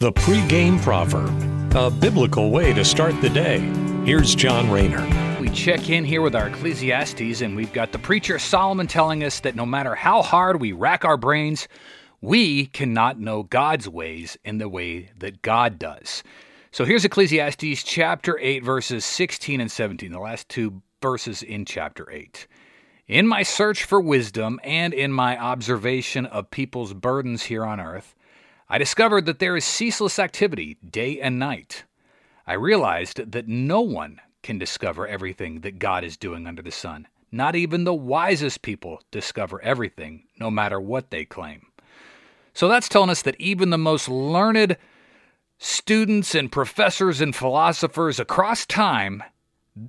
The pregame proverb, a biblical way to start the day. Here's John Rayner. We check in here with our Ecclesiastes, and we've got the preacher Solomon telling us that no matter how hard we rack our brains, we cannot know God's ways in the way that God does. So here's Ecclesiastes chapter 8, verses 16 and 17, the last two verses in chapter 8. In my search for wisdom and in my observation of people's burdens here on earth, I discovered that there is ceaseless activity day and night. I realized that no one can discover everything that God is doing under the sun. Not even the wisest people discover everything, no matter what they claim. So that's telling us that even the most learned students and professors and philosophers across time,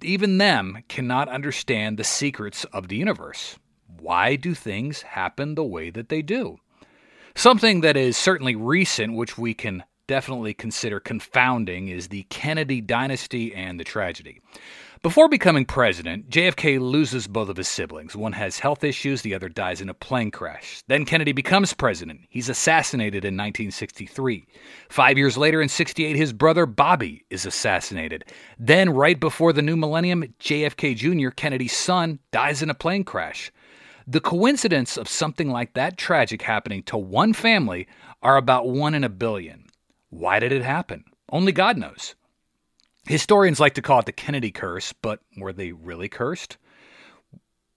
even them cannot understand the secrets of the universe. Why do things happen the way that they do? Something that is certainly recent, which we can definitely consider confounding, is the Kennedy dynasty and the tragedy. Before becoming president, JFK loses both of his siblings. One has health issues, the other dies in a plane crash. Then Kennedy becomes president. He's assassinated in 1963. Five years later, in 68, his brother Bobby is assassinated. Then, right before the new millennium, JFK Jr., Kennedy's son, dies in a plane crash. The coincidence of something like that tragic happening to one family are about one in a billion. Why did it happen? Only God knows. Historians like to call it the Kennedy curse, but were they really cursed?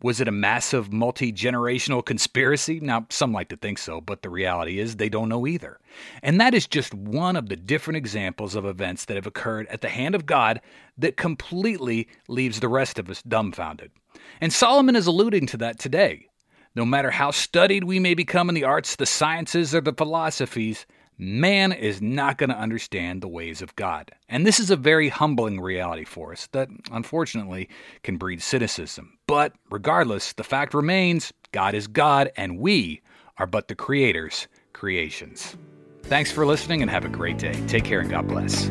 Was it a massive multi generational conspiracy? Now, some like to think so, but the reality is they don't know either. And that is just one of the different examples of events that have occurred at the hand of God that completely leaves the rest of us dumbfounded. And Solomon is alluding to that today. No matter how studied we may become in the arts, the sciences, or the philosophies, man is not going to understand the ways of God. And this is a very humbling reality for us that, unfortunately, can breed cynicism. But regardless, the fact remains God is God, and we are but the Creator's creations. Thanks for listening and have a great day. Take care and God bless.